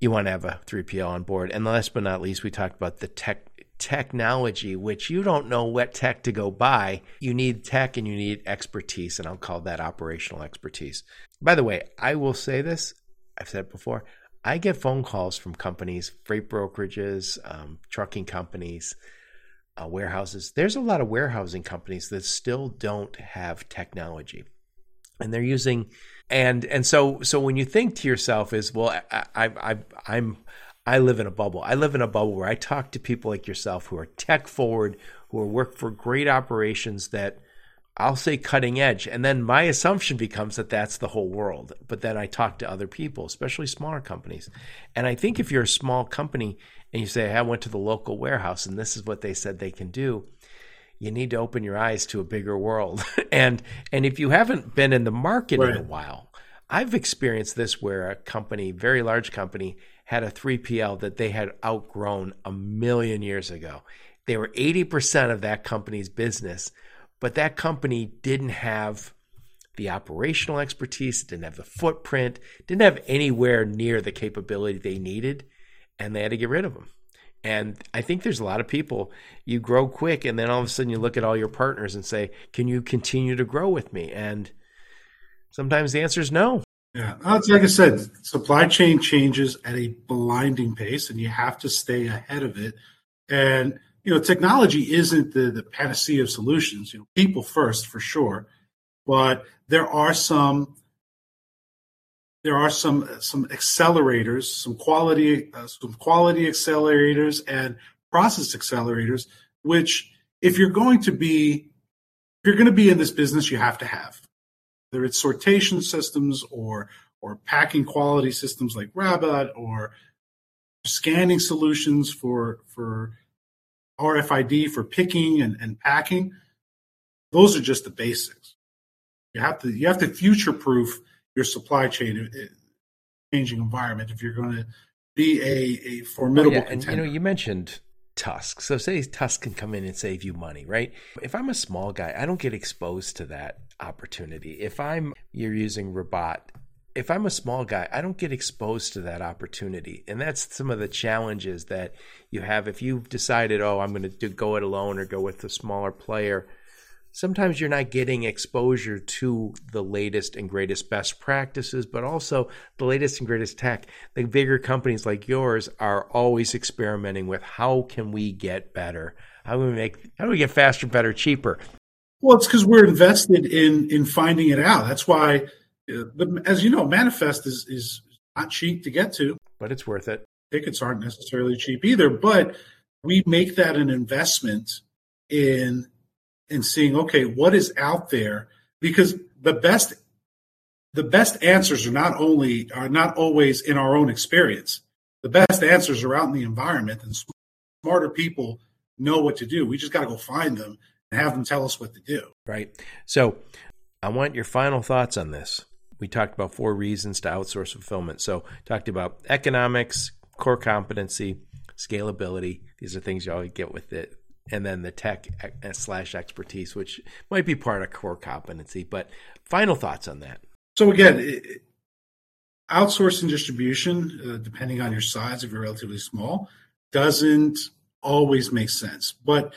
S1: you want to have a 3PL on board. And last but not least, we talked about the tech technology, which you don't know what tech to go buy. You need tech and you need expertise, and I'll call that operational expertise. By the way, I will say this, I've said it before. I get phone calls from companies, freight brokerages, um, trucking companies, uh, warehouses. There's a lot of warehousing companies that still don't have technology, and they're using and and so so when you think to yourself is well I, I, I I'm I live in a bubble. I live in a bubble where I talk to people like yourself who are tech forward, who are work for great operations that I'll say cutting edge. And then my assumption becomes that that's the whole world. But then I talk to other people, especially smaller companies. And I think if you're a small company and you say, I went to the local warehouse and this is what they said they can do, you need to open your eyes to a bigger world. and and if you haven't been in the market right. in a while, I've experienced this where a company, very large company, had a 3PL that they had outgrown a million years ago. They were 80% of that company's business, but that company didn't have the operational expertise, didn't have the footprint, didn't have anywhere near the capability they needed, and they had to get rid of them. And I think there's a lot of people, you grow quick, and then all of a sudden you look at all your partners and say, Can you continue to grow with me? And sometimes the answer is no.
S2: Yeah, it's like I said, supply chain changes at a blinding pace, and you have to stay ahead of it. And you know, technology isn't the, the panacea of solutions. You know, people first for sure, but there are some there are some some accelerators, some quality uh, some quality accelerators and process accelerators, which if you're going to be if you're going to be in this business, you have to have whether it's sortation systems or or packing quality systems like Rabbit or scanning solutions for for RFID for picking and, and packing. Those are just the basics. You have to you have to future proof your supply chain uh, changing environment if you're going to be a, a formidable oh, yeah.
S1: And you know, you mentioned Tusk. So say Tusk can come in and save you money, right? If I'm a small guy, I don't get exposed to that opportunity. If I'm you're using Rabat, if I'm a small guy, I don't get exposed to that opportunity. And that's some of the challenges that you have if you've decided, oh, I'm going to go it alone or go with a smaller player sometimes you're not getting exposure to the latest and greatest best practices, but also the latest and greatest tech. The bigger companies like yours are always experimenting with how can we get better? How do we make how do we get faster, better, cheaper?
S2: Well, it's because we're invested in in finding it out. That's why, uh, as you know, Manifest is is not cheap to get to,
S1: but it's worth it.
S2: Tickets aren't necessarily cheap either, but we make that an investment in and seeing, okay, what is out there? Because the best the best answers are not only are not always in our own experience. The best answers are out in the environment, and smarter people know what to do. We just got to go find them and have them tell us what to do.
S1: Right. So, I want your final thoughts on this. We talked about four reasons to outsource fulfillment. So, talked about economics, core competency, scalability. These are things you always get with it and then the tech slash expertise, which might be part of core competency. But final thoughts on that.
S2: So again, outsourcing distribution, uh, depending on your size, if you're relatively small, doesn't always make sense, but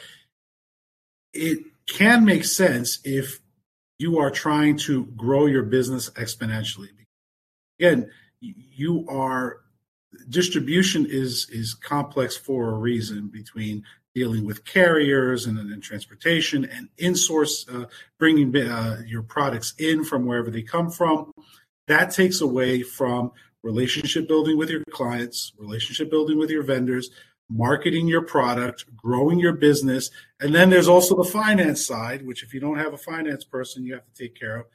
S2: it can make sense if you are trying to grow your business exponentially. Again, you are distribution is is complex for a reason between dealing with carriers and, transportation and in-source, uh, bringing uh, your products in from wherever they come from. That takes away from relationship building with your clients, relationship building with your vendors, marketing your product, growing your business. And then there's also the finance side, which if you don't have a finance person, you have to take care of.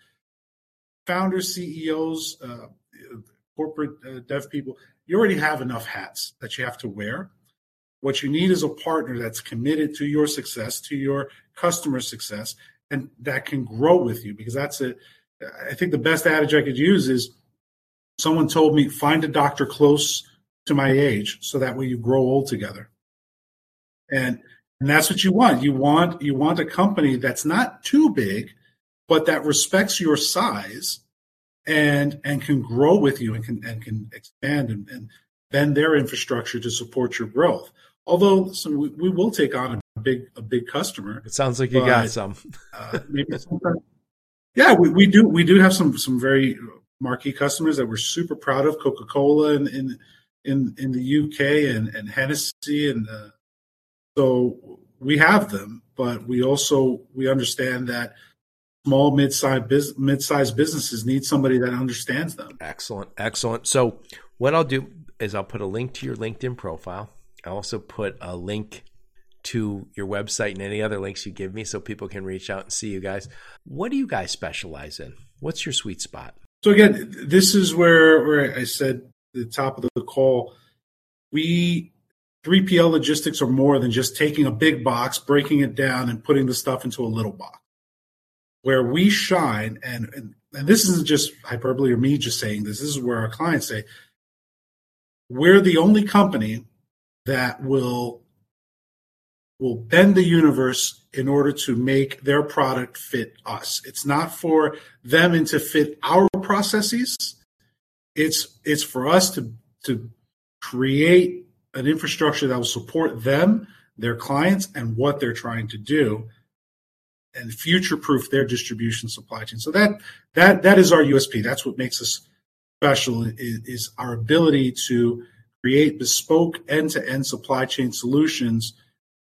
S2: Founders, CEOs, uh, corporate uh, dev people, you already have enough hats that you have to wear. What you need is a partner that's committed to your success, to your customer success, and that can grow with you because that's it. I think the best adage I could use is someone told me find a doctor close to my age so that way you grow old together. And and that's what you want. You want you want a company that's not too big, but that respects your size and and can grow with you and can and can expand and, and bend their infrastructure to support your growth. Although listen, we, we will take on a big a big customer.
S1: It sounds like you but, got some. uh, maybe
S2: yeah, we, we do we do have some some very marquee customers that we're super proud of. Coca Cola in, in in in the UK and and Hennessy and uh, so we have them, but we also we understand that small mid-sized biz, mid-sized businesses need somebody that understands them.
S1: Excellent, excellent. So what I'll do is I'll put a link to your LinkedIn profile. I'll also put a link to your website and any other links you give me so people can reach out and see you guys. What do you guys specialize in? What's your sweet spot?
S2: So again, this is where where I said the top of the call, we 3PL logistics are more than just taking a big box, breaking it down, and putting the stuff into a little box. Where we shine, and, and, and this isn't just hyperbole or me just saying this, this is where our clients say, we're the only company that will will bend the universe in order to make their product fit us. It's not for them and to fit our processes. It's it's for us to to create an infrastructure that will support them, their clients, and what they're trying to do, and future-proof their distribution supply chain. So that that that is our USP. That's what makes us special is, our ability to create bespoke end-to-end supply chain solutions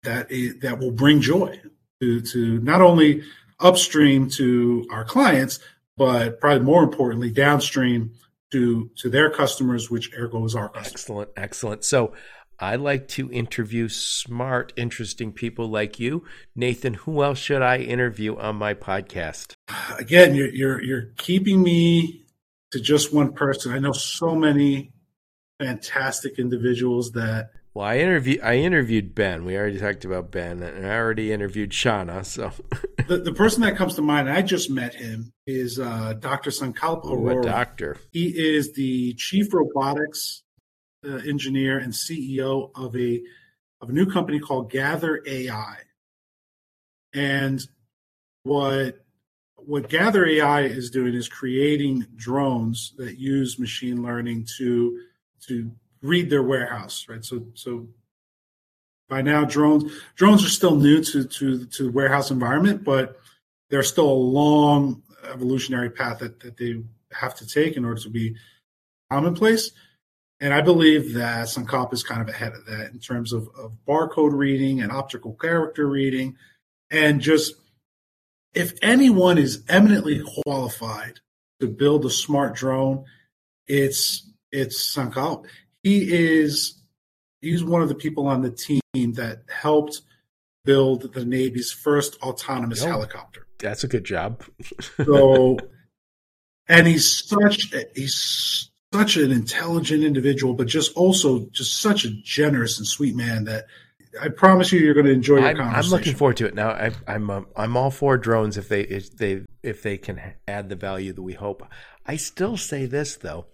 S2: that that will bring joy to to not only upstream to our clients, but probably more importantly downstream to to their customers, which ergo is our.
S1: Excellent, excellent. So I like to interview smart, interesting people like you, Nathan. Who else should I interview on my podcast?
S2: Again, you're you're, you're keeping me to just one person. I know so many fantastic individuals that
S1: well, I interviewed I interviewed Ben. We already talked about Ben, and I already interviewed Shauna. So
S2: the, the person that comes to mind, I just met him, is uh, Dr. Sankalp Arora.
S1: doctor.
S2: He is the chief robotics uh, engineer and CEO of a of a new company called Gather AI. And what what Gather AI is doing is creating drones that use machine learning to to read their warehouse, right? So so by now drones drones are still new to to to the warehouse environment, but there's still a long evolutionary path that, that they have to take in order to be commonplace. And I believe that Sankalp is kind of ahead of that in terms of, of barcode reading and optical character reading. And just if anyone is eminently qualified to build a smart drone, it's it's Sankalp he is he's one of the people on the team that helped build the Navy's first autonomous oh, helicopter.
S1: That's a good job.
S2: so, and he's such he's such an intelligent individual, but just also just such a generous and sweet man that I promise you, you're going to enjoy your
S1: I'm,
S2: conversation.
S1: I'm looking forward to it. Now, I, I'm um, I'm all for drones if they if they if they can add the value that we hope. I still say this though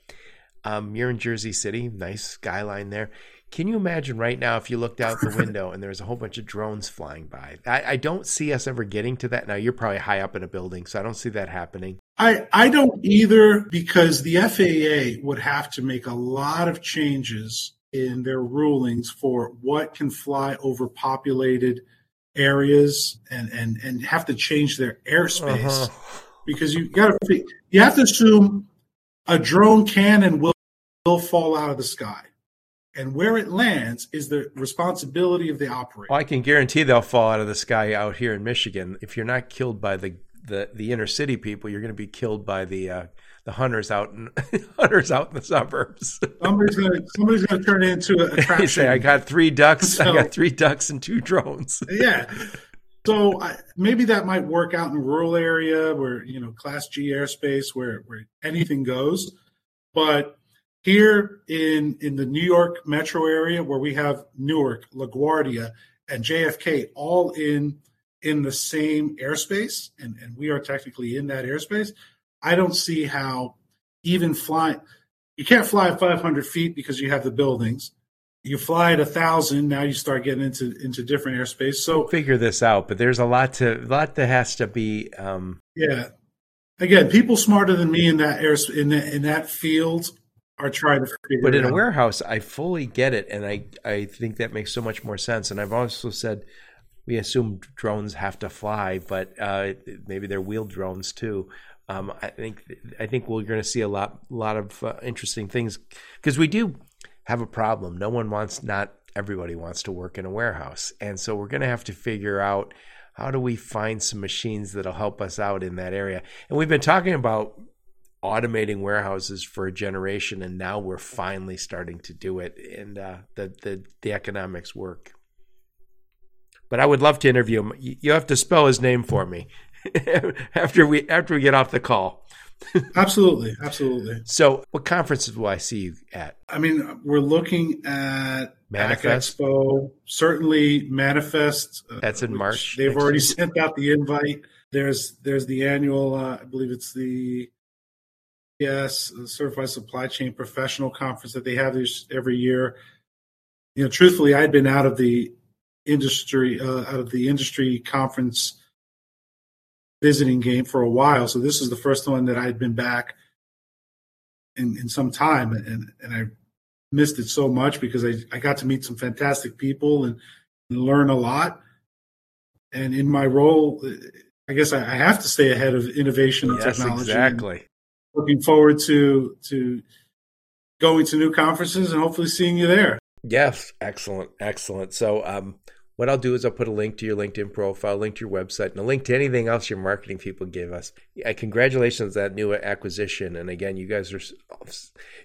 S1: um, you're in Jersey City, nice skyline there. Can you imagine right now if you looked out the window and there was a whole bunch of drones flying by? I, I, don't see us ever getting to that. Now you're probably high up in a building, so I don't see that happening.
S2: I, I don't either because the FAA would have to make a lot of changes in their rulings for what can fly over populated areas and, and, and have to change their airspace. Uh-huh. Because you got to you have to assume a drone can and will, will fall out of the sky. and where it lands is the responsibility of the operator.
S1: Well, I can guarantee they'll fall out of the sky out here in Michigan. If you're not killed by the the, the inner city people, you're going to be killed by the uh, the hunters out in hunters out in the suburbs.
S2: Somebody's gonna somebody's gonna turn into a attraction.
S1: say, I got three ducks. So, I got three ducks and two drones.
S2: yeah. So I, maybe that might work out in a rural area where you know Class G airspace where where anything goes, but here in in the New York metro area where we have Newark, LaGuardia, and JFK all in in the same airspace, and, and we are technically in that airspace, I don't see how even flying you can't fly at 500 feet because you have the buildings. You fly at a thousand, now you start getting into into different airspace. So
S1: we'll figure this out, but there's a lot to a lot that has to be. Um...
S2: Yeah, again, people smarter than me in that air in that in that field are trying to figure
S1: but in a warehouse i fully get it and i i think that makes so much more sense and i've also said we assume drones have to fly but uh, maybe they're wheeled drones too. Um, i think i think we're going to see a lot lot of uh, interesting things because we do have a problem. No one wants not everybody wants to work in a warehouse. And so we're going to have to figure out how do we find some machines that'll help us out in that area. And we've been talking about automating warehouses for a generation, and now we're finally starting to do it, and uh, the the the economics work. But I would love to interview him. You have to spell his name for me after we after we get off the call.
S2: absolutely, absolutely.
S1: So, what conferences will I see you at?
S2: I mean, we're looking at
S1: Manifest
S2: Expo, certainly Manifest.
S1: Uh, That's in March.
S2: They've already sent out the invite. There's there's the annual. Uh, I believe it's the yes, Certified Supply Chain Professional Conference that they have this every year. You know, truthfully, I'd been out of the industry, uh, out of the industry conference visiting game for a while. So this is the first one that I'd been back in, in some time, and and I missed it so much because I, I got to meet some fantastic people and, and learn a lot. And in my role, I guess I, I have to stay ahead of innovation and
S1: yes,
S2: technology.
S1: Exactly
S2: looking forward to to going to new conferences and hopefully seeing you there.
S1: Yes, excellent, excellent. So, um, what I'll do is I'll put a link to your LinkedIn profile, link to your website, and a link to anything else your marketing people give us. Yeah, congratulations on that new acquisition. And again, you guys are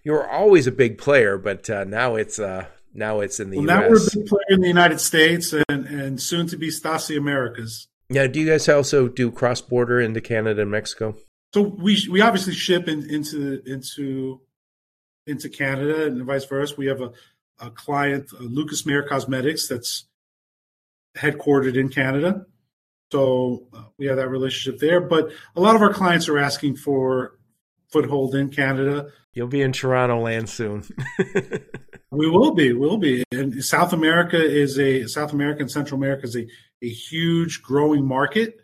S1: you were always a big player, but uh, now it's uh, now it's in the
S2: well,
S1: US.
S2: Now we're a big player in the United States and and soon to be Staci Americas.
S1: Yeah. Do you guys also do cross border into Canada and Mexico?
S2: So we we obviously ship in, into into into Canada and vice versa. We have a, a client, uh, Lucas Meyer Cosmetics, that's headquartered in Canada. So uh, we have that relationship there. But a lot of our clients are asking for foothold in Canada.
S1: You'll be in Toronto land soon.
S2: we will be, will be. And South America is a South America and Central America is a, a huge growing market.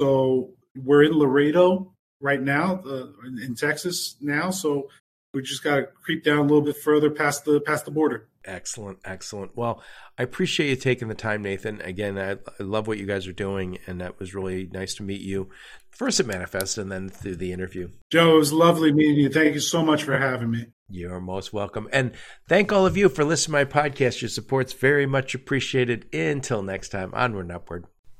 S2: So we're in Laredo right now uh, in Texas now. So we just got to creep down a little bit further past the past the border.
S1: Excellent, excellent. Well, I appreciate you taking the time, Nathan. Again, I, I, love what you guys are doing, and that was really nice to meet you first at Manifest and then through the interview.
S2: Joe, it was lovely meeting you. Thank you so much for having me.
S1: You're most welcome. And thank all of you for listening to my podcast. Your support's very much appreciated. Until next time, onward and upward.